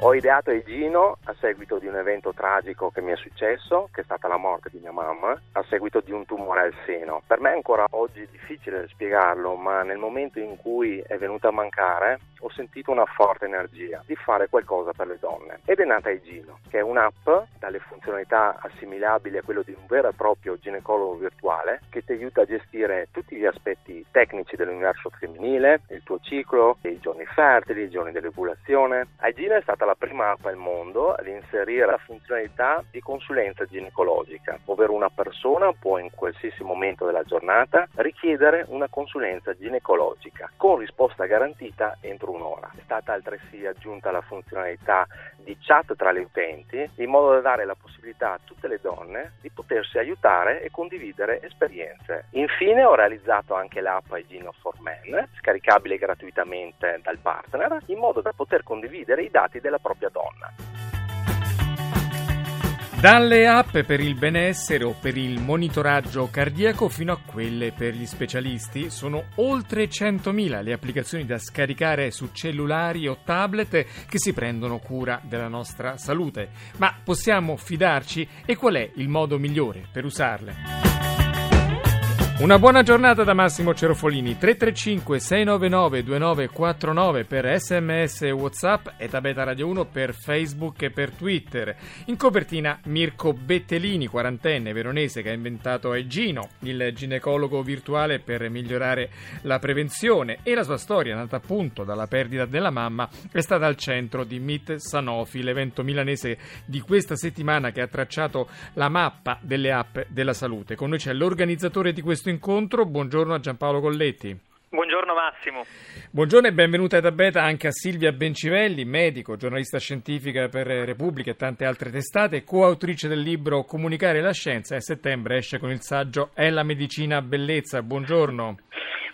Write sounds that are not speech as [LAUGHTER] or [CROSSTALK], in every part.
Ho ideato Egino a seguito di un evento tragico che mi è successo, che è stata la morte di mia mamma, a seguito di un tumore al seno. Per me è ancora oggi difficile spiegarlo, ma nel momento in cui è venuta a mancare ho sentito una forte energia di fare qualcosa per le donne. Ed è nata Egino, che è un'app dalle funzionalità assimilabili a quello di un vero e proprio ginecologo virtuale che ti aiuta a gestire tutti gli aspetti tecnici dell'universo femminile, il tuo ciclo, i giorni fertili, i giorni dell'ovulazione. Egino è stata la prima app al mondo ad inserire la funzionalità di consulenza ginecologica, ovvero una persona può in qualsiasi momento della giornata richiedere una consulenza ginecologica con risposta garantita entro un'ora. È stata altresì aggiunta la funzionalità di chat tra le utenti in modo da dare la possibilità a tutte le donne di potersi aiutare e condividere esperienze. Infine ho realizzato anche l'app Hygiene for Men, scaricabile gratuitamente dal partner, in modo da poter condividere i dati della propria donna. Dalle app per il benessere o per il monitoraggio cardiaco fino a quelle per gli specialisti, sono oltre 100.000 le applicazioni da scaricare su cellulari o tablet che si prendono cura della nostra salute. Ma possiamo fidarci? E qual è il modo migliore per usarle? Una buona giornata da Massimo Cerofolini. 335 699 2949 per sms e whatsapp e Tabeta Radio 1 per Facebook e per Twitter. In copertina Mirko Bettelini quarantenne veronese che ha inventato Egino il ginecologo virtuale per migliorare la prevenzione. E la sua storia nata appunto dalla perdita della mamma è stata al centro di Meet Sanofi l'evento milanese di questa settimana che ha tracciato la mappa delle app della salute. Con noi c'è l'organizzatore di questo questo incontro. Buongiorno a Giampaolo Colletti. Buongiorno Massimo. Buongiorno e benvenuta da Beta anche a Silvia Bencivelli, medico, giornalista scientifica per Repubblica e tante altre testate, coautrice del libro Comunicare la scienza e a settembre esce con il saggio È la medicina bellezza. Buongiorno.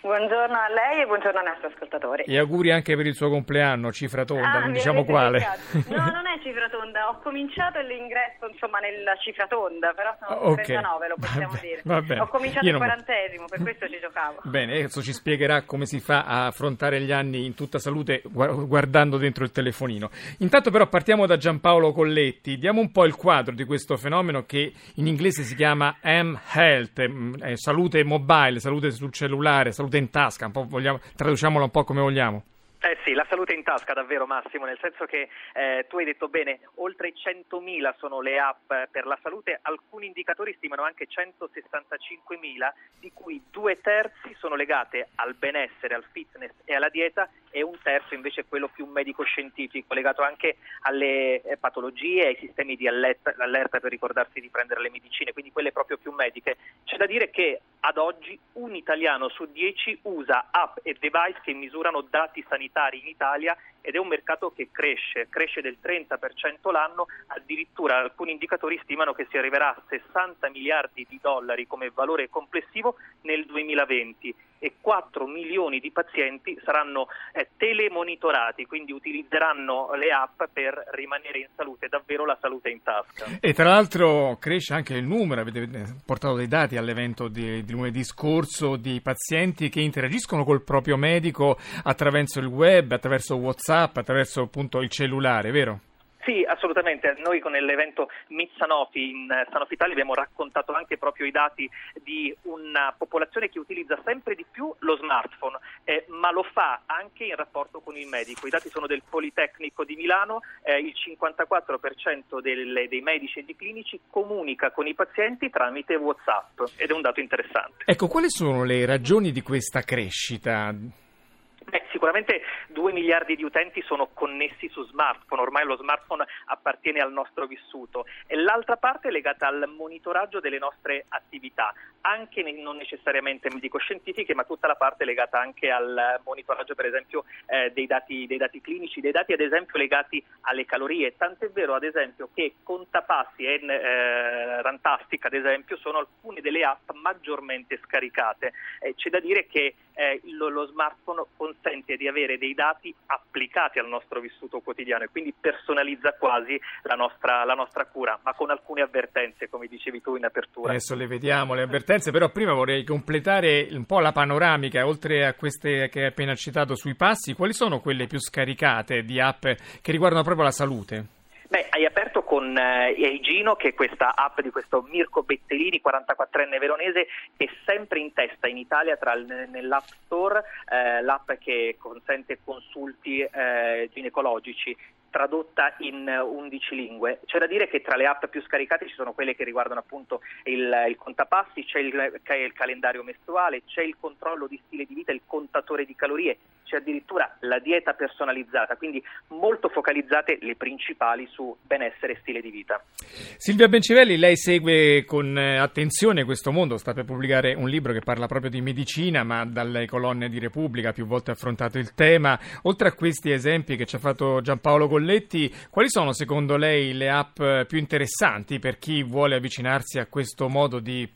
Buongiorno a lei e buongiorno ai nostri ascoltatori. E auguri anche per il suo compleanno, cifra tonda, ah, non diciamo quale. No, [LAUGHS] non è cifra tonda, ho cominciato l'ingresso insomma nella cifra tonda, però sono okay. 39, lo possiamo vabbè, dire. Vabbè. Ho cominciato il quarantesimo, per questo ci giocavo. Bene, adesso ci spiegherà come si fa a affrontare gli anni in tutta salute guardando dentro il telefonino. Intanto però partiamo da Giampaolo Colletti, diamo un po' il quadro di questo fenomeno che in inglese si chiama M-Health, mm, salute mobile, salute sul cellulare, salute in tasca, un vogliamo, traduciamolo un po' come vogliamo. Eh sì, la salute in tasca davvero Massimo, nel senso che eh, tu hai detto bene, oltre 100.000 sono le app per la salute, alcuni indicatori stimano anche 165.000, di cui due terzi sono legate al benessere, al fitness e alla dieta e un terzo invece è quello più medico-scientifico, legato anche alle eh, patologie ai sistemi di allerta, allerta per ricordarsi di prendere le medicine, quindi quelle proprio più mediche. C'è da dire che ad oggi un italiano su dieci usa app e device che misurano dati sanitari sanitari in Italia ed è un mercato che cresce, cresce del 30% l'anno, addirittura alcuni indicatori stimano che si arriverà a 60 miliardi di dollari come valore complessivo nel 2020 e 4 milioni di pazienti saranno eh, telemonitorati, quindi utilizzeranno le app per rimanere in salute, davvero la salute in tasca. E tra l'altro cresce anche il numero, avete portato dei dati all'evento di, di lunedì scorso di pazienti che interagiscono col proprio medico attraverso il web, attraverso WhatsApp, attraverso appunto il cellulare, vero? Sì, assolutamente. Noi con l'evento Meet Sanofi in eh, Sanofi Italia abbiamo raccontato anche proprio i dati di una popolazione che utilizza sempre di più lo smartphone, eh, ma lo fa anche in rapporto con il medico. I dati sono del Politecnico di Milano, eh, il 54% delle, dei medici e dei clinici comunica con i pazienti tramite WhatsApp ed è un dato interessante. Ecco, quali sono le ragioni di questa crescita? Beh, sicuramente 2 miliardi di utenti sono connessi su smartphone, ormai lo smartphone appartiene al nostro vissuto e l'altra parte è legata al monitoraggio delle nostre attività, anche non necessariamente medico-scientifiche, ma tutta la parte legata anche al monitoraggio per esempio eh, dei, dati, dei, dati, clinici, dei dati ad esempio legati alle calorie, tant'è vero ad esempio che Contapassi e eh, Rantastic ad esempio sono alcune delle app maggiormente scaricate. Eh, c'è da dire che eh, lo, lo, smartphone consente di avere dei dati applicati al nostro vissuto quotidiano e quindi personalizza quasi la nostra, la nostra cura, ma con alcune avvertenze, come dicevi tu in apertura. Adesso le vediamo, le avvertenze, però prima vorrei completare un po' la panoramica, oltre a queste che hai appena citato sui passi, quali sono quelle più scaricate di app che riguardano proprio la salute? Beh, hai aperto con eh, che è questa app di questo Mirko Bettellini, 44enne veronese, che è sempre in testa in Italia tra nell'App Store, eh, l'app che consente consulti eh, ginecologici tradotta in 11 lingue. C'è da dire che tra le app più scaricate ci sono quelle che riguardano appunto il, il contapassi, c'è il, il, calendario mestruale, c'è il controllo di stile di vita, il contatore di calorie, c'è addirittura la dieta personalizzata, quindi molto focalizzate le principali su benessere e stile di vita. Silvia Bencivelli, lei segue con eh, attenzione questo mondo, sta per pubblicare un libro che parla proprio di medicina, ma dalle colonne di Repubblica più volte ha affrontato il tema. Oltre a questi esempi che ci ha fatto Giampaolo Colletti, quali sono secondo lei le app più interessanti per chi vuole avvicinarsi a questo modo di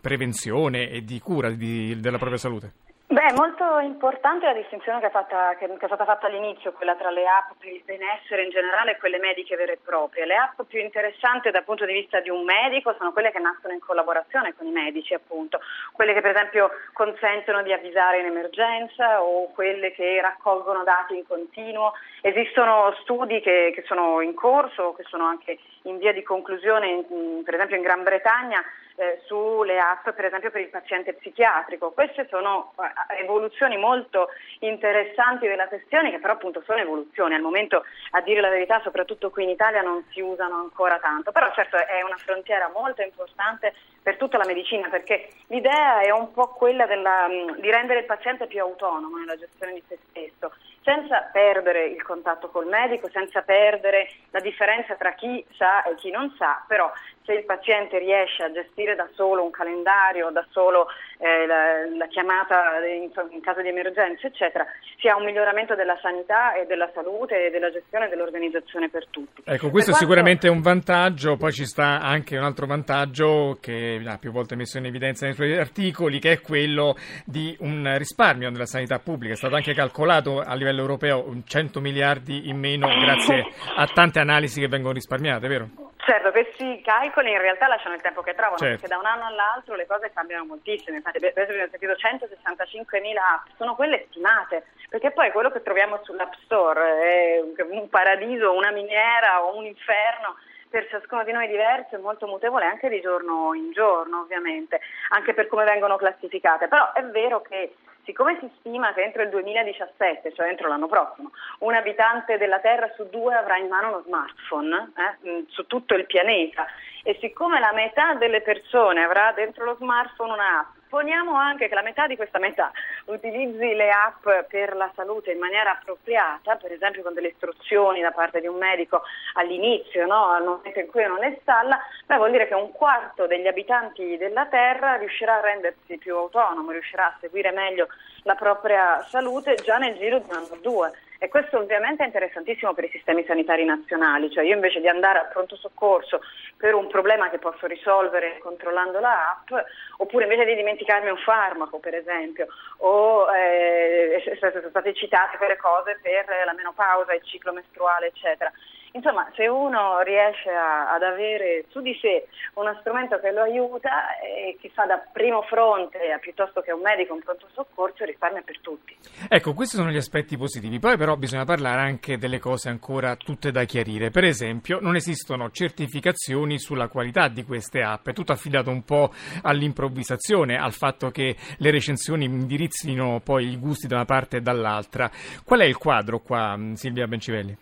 prevenzione e di cura di, della propria salute? Beh, è molto importante la distinzione che è, fatta, che, è, stata fatta all'inizio, quella tra le app per il benessere in generale e quelle mediche vere e proprie. Le app più interessanti dal punto di vista di un medico sono quelle che nascono in collaborazione con i medici, appunto, quelle che per esempio consentono di avvisare in emergenza o quelle che raccolgono dati in continuo. Esistono studi che, che sono in corso, che sono anche in via di conclusione, in, per esempio in Gran Bretagna, eh, sulle app per esempio per il paziente psichiatrico. Queste sono eh, evoluzioni molto interessanti della questione che però appunto sono evoluzioni. Al momento a dire la verità soprattutto qui in Italia non si usano ancora tanto, però certo è una frontiera molto importante per tutta la medicina perché l'idea è un po' quella della, di rendere il paziente più autonomo nella gestione di se stesso senza perdere il contatto col medico, senza perdere la differenza tra chi sa e chi non sa, però se il paziente riesce a gestire da solo un calendario, da solo eh, la, la, chiamata in, in, caso di emergenza, eccetera, si ha un miglioramento della sanità e della salute e della gestione dell'organizzazione per tutti. Ecco, questo per è sicuramente un vantaggio, poi ci sta anche un altro vantaggio che ha più volte messo in evidenza nei suoi articoli, che è quello di un risparmio nella sanità pubblica. È stato anche calcolato a livello europeo 100 miliardi in meno grazie a tante analisi che vengono risparmiate, vero? Certo, questi calcoli in realtà lasciano il tempo che trovano, certo. perché da un anno all'altro le cose cambiano moltissimo. Infatti, adesso abbiamo sentito 165.000 app, sono quelle stimate, perché poi quello che troviamo sull'App Store è un paradiso, una miniera o un inferno per ciascuno di noi diverso e molto mutevole anche di giorno in giorno, ovviamente, anche per come vengono classificate. Però è vero che siccome si stima che entro il 2017, cioè entro l'anno prossimo, un abitante della Terra su due avrà in mano uno smartphone eh, su tutto il pianeta e siccome la metà delle persone avrà dentro lo smartphone un'app Supponiamo anche che la metà di questa metà utilizzi le app per la salute in maniera appropriata, per esempio con delle istruzioni da parte di un medico all'inizio, no? al momento in cui non è stalla, beh, vuol dire che un quarto degli abitanti della Terra riuscirà a rendersi più autonomo, riuscirà a seguire meglio la propria salute già nel giro di un anno o due. E questo ovviamente è interessantissimo per i sistemi sanitari nazionali, cioè io invece di andare al pronto soccorso per un problema che posso risolvere controllando la app, oppure invece di dimenticarmi un farmaco per esempio, o eh, sono state citate quelle cose per la menopausa, il ciclo mestruale, eccetera. Insomma, se uno riesce a, ad avere su di sé uno strumento che lo aiuta e che fa da primo fronte piuttosto che un medico, un pronto soccorso, risparmia per tutti. Ecco, questi sono gli aspetti positivi. Poi però bisogna parlare anche delle cose ancora tutte da chiarire. Per esempio, non esistono certificazioni sulla qualità di queste app, è tutto affidato un po' all'improvvisazione, al fatto che le recensioni indirizzino poi i gusti da una parte e dall'altra. Qual è il quadro qua, Silvia Bencivelli?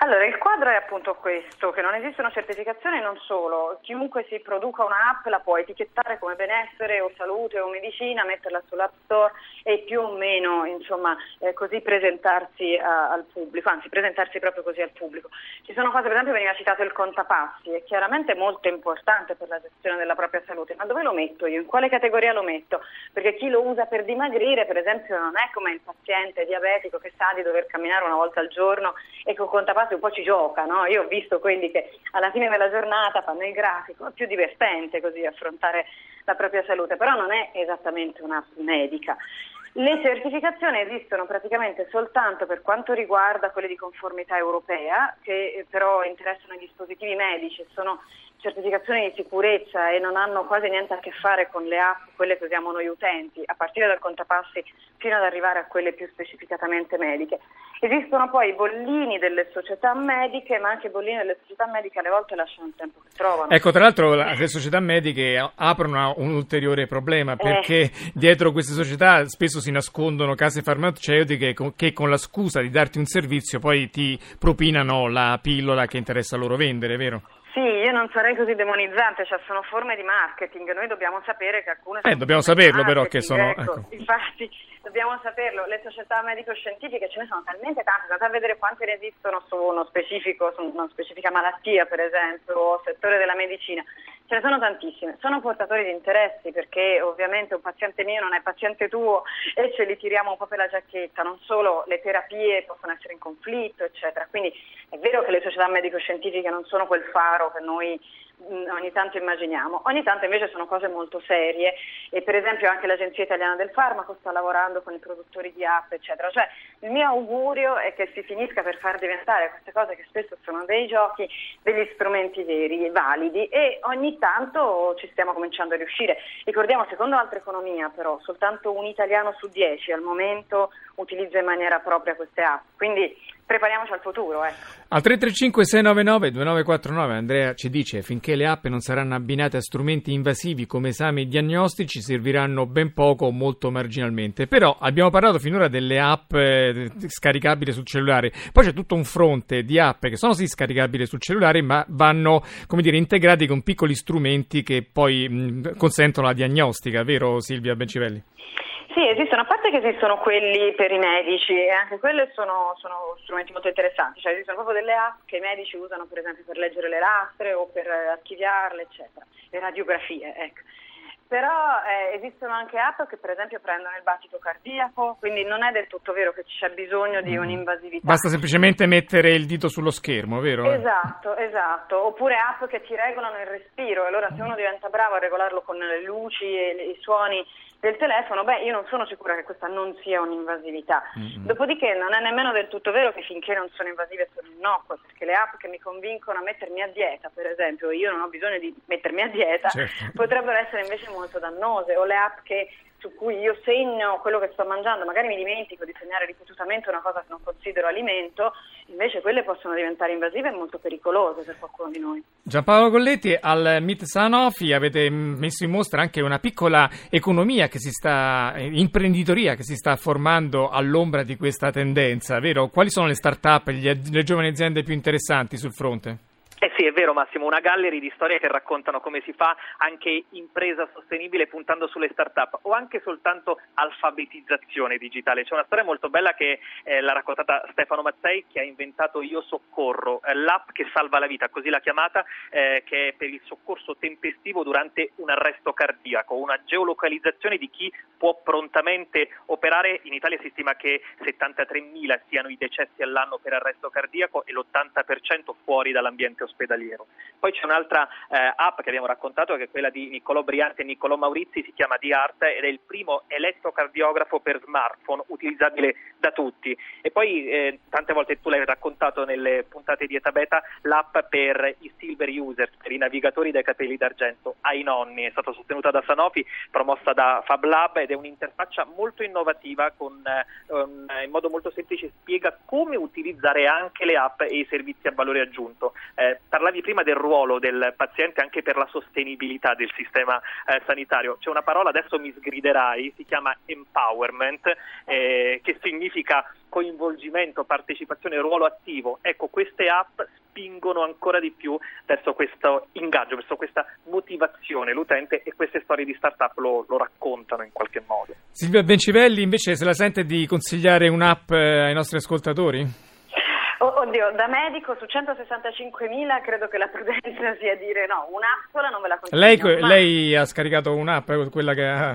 Allora, il quadro è appunto questo, che non esistono certificazioni non solo, chiunque si produca un'app la può etichettare come benessere o salute o medicina, metterla sull'app store e più o meno insomma, eh, così presentarsi a, al pubblico, anzi presentarsi proprio così al pubblico. Ci sono cose, per esempio veniva citato il contapassi, è chiaramente molto importante per la gestione della propria salute, ma dove lo metto io? In quale categoria lo metto? Perché chi lo usa per dimagrire, per esempio, non è come il paziente diabetico che sa di dover camminare una volta al giorno e con contapassi un po' ci gioca, no? Io ho visto quelli che alla fine della giornata fanno il grafico, è più divertente così affrontare la propria salute, però non è esattamente un'app medica. Le certificazioni esistono praticamente soltanto per quanto riguarda quelle di conformità europea, che però interessano i dispositivi medici, sono certificazioni di sicurezza e non hanno quasi niente a che fare con le app, quelle che usiamo noi utenti, a partire dal contapassi fino ad arrivare a quelle più specificatamente mediche. Esistono poi i bollini delle società mediche, ma anche i bollini delle società mediche alle volte lasciano il tempo che trovano. Ecco, tra l'altro le società mediche aprono un ulteriore problema perché eh. dietro queste società spesso si nascondono case farmaceutiche che con la scusa di darti un servizio poi ti propinano la pillola che interessa loro vendere, vero? Sì, io non sarei così demonizzante, cioè sono forme di marketing, noi dobbiamo sapere che alcune eh, dobbiamo saperlo però che sono... Ecco, ecco. Infatti dobbiamo saperlo, le società medico-scientifiche ce ne sono talmente tante, andate a vedere quante ne esistono su uno specifico, su una specifica malattia per esempio, o settore della medicina, ce ne sono tantissime, sono portatori di interessi perché ovviamente un paziente mio non è paziente tuo e ce li tiriamo un po' per la giacchetta, non solo le terapie possono essere in conflitto eccetera, quindi è vero che le società medico-scientifiche non sono quel faro che noi ogni tanto immaginiamo. Ogni tanto invece sono cose molto serie e per esempio anche l'Agenzia Italiana del Farmaco sta lavorando con i produttori di app, eccetera. Cioè il mio augurio è che si finisca per far diventare queste cose che spesso sono dei giochi, degli strumenti veri validi e ogni tanto ci stiamo cominciando a riuscire. Ricordiamo, secondo altre economia però, soltanto un italiano su dieci al momento utilizza in maniera propria queste app. Quindi prepariamoci al futuro. Ecco. Al 335 699 2949 Andrea ci dice finché le app non saranno abbinate a strumenti invasivi come esami diagnostici serviranno ben poco o molto marginalmente. Però abbiamo parlato finora delle app eh, scaricabili sul cellulare, poi c'è tutto un fronte di app che sono sì scaricabili sul cellulare ma vanno come dire, integrati con piccoli strumenti che poi mh, consentono la diagnostica, vero Silvia Bencivelli? Sì, esistono, a parte che esistono quelli per i medici e anche quelle sono, sono, strumenti molto interessanti, cioè esistono proprio delle app che i medici usano per esempio per leggere le lastre o per archiviarle, eccetera, le radiografie, ecco. Però eh, esistono anche app che per esempio prendono il battito cardiaco, quindi non è del tutto vero che c'è bisogno di mm. un'invasività. Basta semplicemente mettere il dito sullo schermo, vero? Esatto, esatto. Oppure app che ti regolano il respiro, allora se uno diventa bravo a regolarlo con le luci e i suoni del telefono, beh, io non sono sicura che questa non sia un'invasività. Mm-hmm. Dopodiché non è nemmeno del tutto vero che finché non sono invasive sono innocue, perché le app che mi convincono a mettermi a dieta, per esempio, io non ho bisogno di mettermi a dieta, certo. potrebbero essere invece molto dannose, o le app che su cui io segno quello che sto mangiando, magari mi dimentico di segnare ripetutamente una cosa che non considero alimento, invece quelle possono diventare invasive e molto pericolose per qualcuno di noi. Giampaolo Colletti, al MIT Sanofi avete messo in mostra anche una piccola economia che si sta, imprenditoria che si sta formando all'ombra di questa tendenza, vero? Quali sono le start-up, le giovani aziende più interessanti sul fronte? Eh sì, è vero Massimo, una gallery di storie che raccontano come si fa anche impresa sostenibile puntando sulle start-up o anche soltanto alfabetizzazione digitale. C'è una storia molto bella che eh, l'ha raccontata Stefano Mazzei che ha inventato Io Soccorro, eh, l'app che salva la vita, così l'ha chiamata, eh, che è per il soccorso tempestivo durante un arresto cardiaco, una geolocalizzazione di chi può prontamente operare. In Italia si stima che 73.000 siano i decessi all'anno per arresto cardiaco e l'80% fuori dall'ambiente ospedaliero. Poi c'è un'altra eh, app che abbiamo raccontato che è quella di Niccolò Briante e Niccolò Maurizi, si chiama D-Art ed è il primo elettrocardiografo per smartphone utilizzabile da tutti. E poi eh, tante volte tu l'hai raccontato nelle puntate di Eta Beta, l'app per i silver users, per i navigatori dai capelli d'argento ai nonni, è stata sostenuta da Sanofi, promossa da Fab Lab ed è un'interfaccia molto innovativa con, um, in modo molto semplice spiega come utilizzare anche le app e i servizi a valore aggiunto. Eh, parlavi prima del ruolo del paziente anche per la sostenibilità del sistema eh, sanitario. C'è una parola, adesso mi sgriderai, si chiama empowerment, eh, che significa coinvolgimento, partecipazione, ruolo attivo. Ecco, queste app spingono ancora di più verso questo ingaggio, verso questa motivazione l'utente e queste storie di startup lo, lo raccontano in qualche modo. Silvia Bencivelli invece se la sente di consigliare un'app eh, ai nostri ascoltatori? Oddio, da medico su 165.000 credo che la prudenza sia dire no, un'app non ve la consiglio. Lei, ma... lei ha scaricato un'app, quella che ha...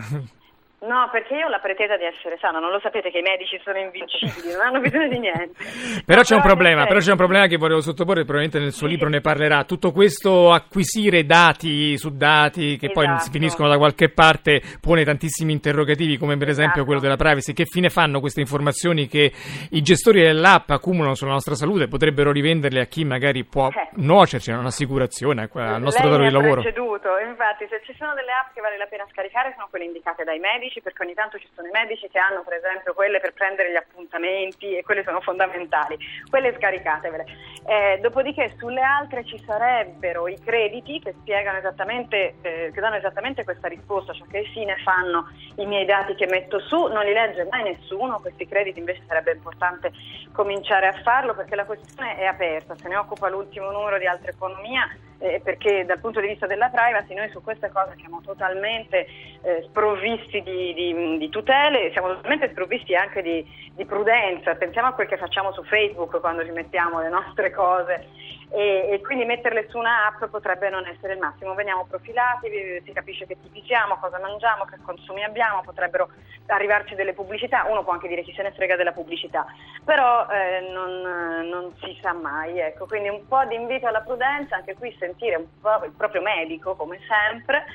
No, perché io ho la pretesa di essere sana, non lo sapete che i medici sono invincibili, non hanno bisogno di niente. [LAUGHS] però c'è un problema, però c'è un problema che volevo sottoporre, probabilmente nel suo libro ne parlerà. Tutto questo acquisire dati su dati che esatto. poi non si finiscono da qualche parte pone tantissimi interrogativi, come per esempio esatto. quello della privacy. Che fine fanno queste informazioni che i gestori dell'app accumulano sulla nostra salute? Potrebbero rivenderle a chi magari può eh. nuocerci, a un'assicurazione, al nostro datore di lavoro. Preceduto. Infatti, se ci sono delle app che vale la pena scaricare, sono quelle indicate dai medici medici perché ogni tanto ci sono i medici che hanno per esempio quelle per prendere gli appuntamenti e quelle sono fondamentali, quelle scaricatevele. Eh, dopodiché sulle altre ci sarebbero i crediti che esattamente, eh, che danno esattamente questa risposta, cioè che fine fanno i miei dati che metto su, non li legge mai nessuno, questi crediti invece sarebbe importante cominciare a farlo perché la questione è aperta, se ne occupa l'ultimo numero di altra economia eh, perché dal punto di vista della privacy noi su queste cose siamo totalmente eh, sprovvisti di, di, di, tutele, siamo totalmente sprovvisti anche di, di, prudenza, pensiamo a quel che facciamo su Facebook quando ci mettiamo le nostre cose e, e, quindi metterle su un'app potrebbe non essere il massimo, veniamo profilati, si capisce che tipi siamo, cosa mangiamo, che consumi abbiamo, potrebbero arrivarci delle pubblicità, uno può anche dire chi se ne frega della pubblicità, però eh, non, non, si sa mai, ecco. quindi un po' di invito alla prudenza, anche qui sentire un po' il proprio medico come sempre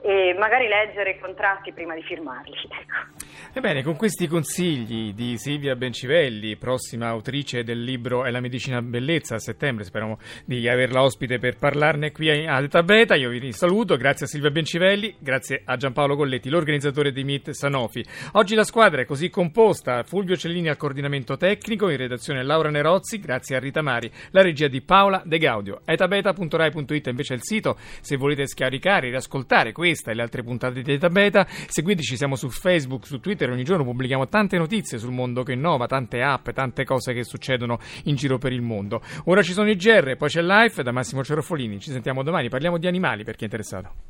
e magari leggere i contratti prima di firmarli. [LAUGHS] Ecco. Ebbene, con questi consigli di Silvia Bencivelli, prossima autrice del libro È la medicina bellezza a settembre, speriamo di averla ospite per parlarne qui a Eta Beta, io vi saluto, grazie a Silvia Bencivelli, grazie a Giampaolo Colletti, l'organizzatore di Meet Sanofi. Oggi la squadra è così composta, Fulvio Cellini al coordinamento tecnico, in redazione Laura Nerozzi, grazie a Rita Mari, la regia di Paola De Gaudio. etabeta.rai.it invece è il sito, se volete scaricare, riascoltare questa e le altre puntate di Eta Beta, seguiteci, siamo su Facebook, su Twitter, Twitter ogni giorno pubblichiamo tante notizie sul mondo che innova, tante app, tante cose che succedono in giro per il mondo. Ora ci sono i GR, poi c'è Life da Massimo Cerofolini. Ci sentiamo domani, parliamo di animali per chi è interessato.